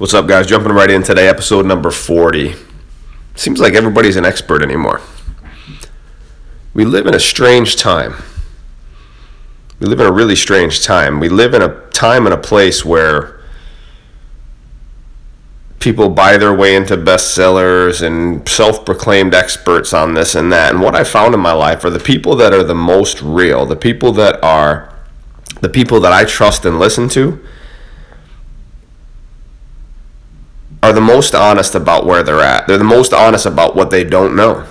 What's up, guys? Jumping right in today, episode number 40. Seems like everybody's an expert anymore. We live in a strange time. We live in a really strange time. We live in a time and a place where people buy their way into bestsellers and self proclaimed experts on this and that. And what I found in my life are the people that are the most real, the people that are the people that I trust and listen to are the most honest about where they're at. They're the most honest about what they don't know.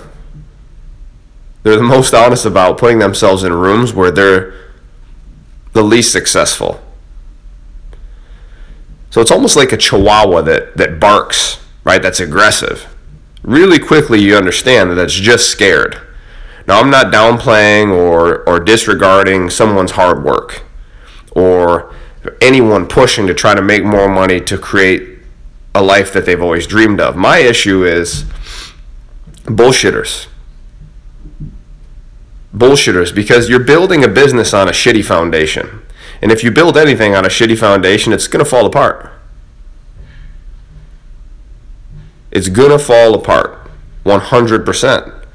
They're the most honest about putting themselves in rooms where they're the least successful. So it's almost like a chihuahua that, that barks, right? That's aggressive. Really quickly, you understand that it's just scared. Now, I'm not downplaying or, or disregarding someone's hard work or anyone pushing to try to make more money to create a life that they've always dreamed of. My issue is bullshitters. Bullshitters, because you're building a business on a shitty foundation. And if you build anything on a shitty foundation, it's going to fall apart. It's going to fall apart 100%.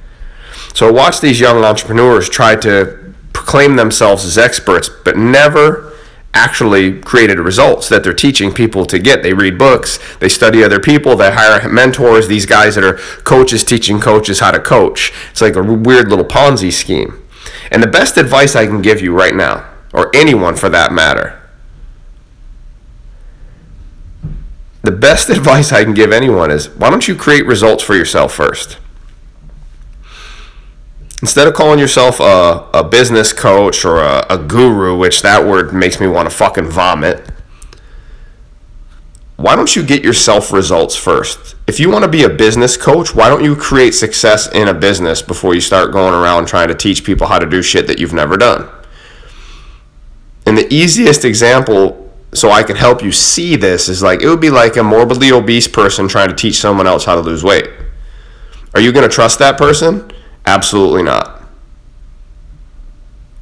So watch these young entrepreneurs try to proclaim themselves as experts, but never actually created results that they're teaching people to get. They read books, they study other people, they hire mentors, these guys that are coaches teaching coaches how to coach. It's like a weird little Ponzi scheme. And the best advice I can give you right now, or anyone for that matter, the best advice I can give anyone is why don't you create results for yourself first? Instead of calling yourself a, a business coach or a, a guru, which that word makes me want to fucking vomit, why don't you get yourself results first? If you want to be a business coach, why don't you create success in a business before you start going around trying to teach people how to do shit that you've never done? And the easiest example, so I can help you see this, is like it would be like a morbidly obese person trying to teach someone else how to lose weight. Are you going to trust that person? Absolutely not.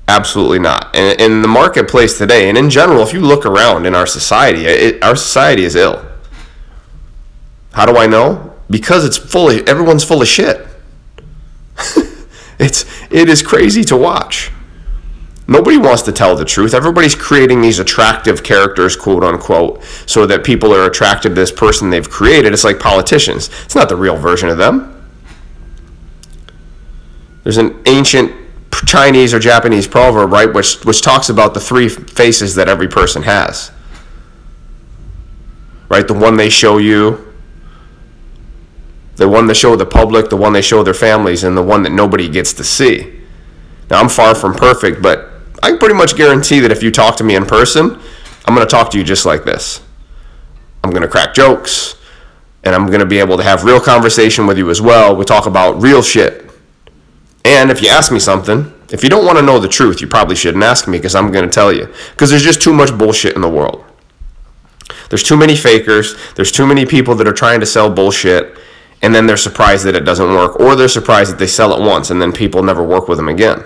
Absolutely not. And in the marketplace today, and in general, if you look around in our society, it, our society is ill. How do I know? Because it's fully everyone's full of shit. it's it is crazy to watch. Nobody wants to tell the truth. Everybody's creating these attractive characters, quote unquote, so that people are attracted to this person they've created. It's like politicians. It's not the real version of them. There's an ancient Chinese or Japanese proverb, right, which which talks about the three faces that every person has. Right, the one they show you, the one they show the public, the one they show their families, and the one that nobody gets to see. Now, I'm far from perfect, but I can pretty much guarantee that if you talk to me in person, I'm going to talk to you just like this. I'm going to crack jokes, and I'm going to be able to have real conversation with you as well. We talk about real shit, and if you ask me something, if you don't want to know the truth, you probably shouldn't ask me because I'm going to tell you. Because there's just too much bullshit in the world. There's too many fakers. There's too many people that are trying to sell bullshit and then they're surprised that it doesn't work. Or they're surprised that they sell it once and then people never work with them again.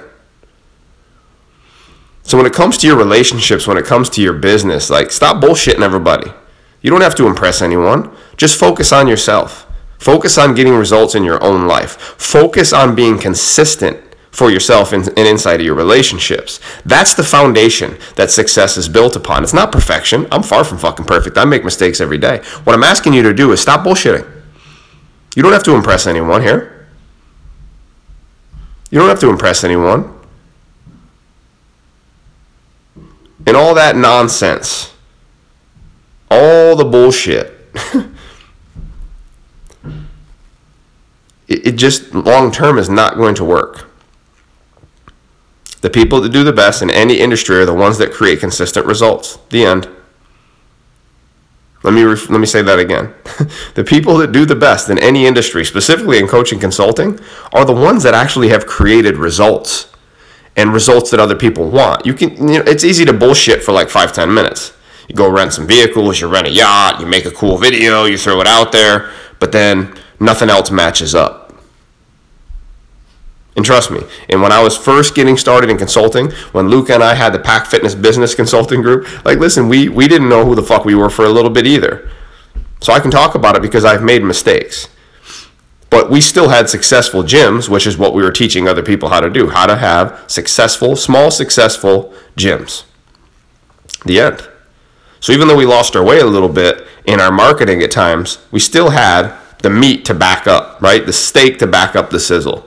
So when it comes to your relationships, when it comes to your business, like stop bullshitting everybody. You don't have to impress anyone. Just focus on yourself. Focus on getting results in your own life. Focus on being consistent for yourself and, inside of your relationships. That's the foundation that success is built upon. It's not perfection. I'm far from fucking perfect. I make mistakes every day. What I'm asking you to do is stop bullshitting. You don't have to impress anyone here. You don't have to impress anyone. And all that nonsense, all the bullshit. it, just long term is not going to work. The people that do the best in any industry are the ones that create consistent results. The end. Let me ref- let me say that again. the people that do the best in any industry, specifically in coaching consulting, are the ones that actually have created results and results that other people want. You can you know, it's easy to bullshit for like five ten minutes. You go rent some vehicles, you rent a yacht, you make a cool video, you throw it out there, but then nothing else matches up. And trust me, and when I was first getting started in consulting, when Luca and I had the Pack Fitness Business Consulting Group, like listen, we we didn't know who the fuck we were for a little bit either. So I can talk about it because I've made mistakes. But we still had successful gyms, which is what we were teaching other people how to do how to have successful, small, successful gyms. The end. So even though we lost our way a little bit in our marketing at times, we still had the meat to back up, right? The steak to back up the sizzle.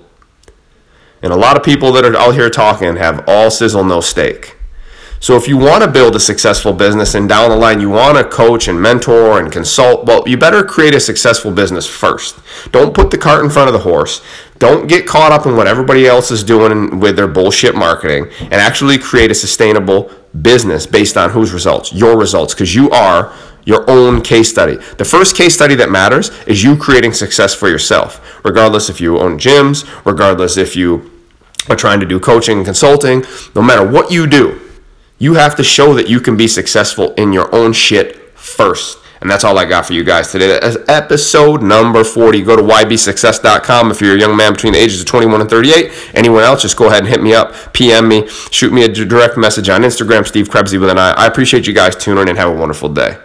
And a lot of people that are out here talking have all sizzle, no steak. So if you want to build a successful business and down the line you want to coach and mentor and consult, well, you better create a successful business first. Don't put the cart in front of the horse. Don't get caught up in what everybody else is doing with their bullshit marketing and actually create a sustainable business based on whose results? Your results, because you are your own case study. The first case study that matters is you creating success for yourself, regardless if you own gyms, regardless if you are trying to do coaching and consulting, no matter what you do you have to show that you can be successful in your own shit first. And that's all I got for you guys today. That's episode number 40. Go to ybsuccess.com if you're a young man between the ages of 21 and 38. Anyone else, just go ahead and hit me up, PM me, shoot me a direct message on Instagram, Steve Krebsy with an I. I appreciate you guys tuning in have a wonderful day.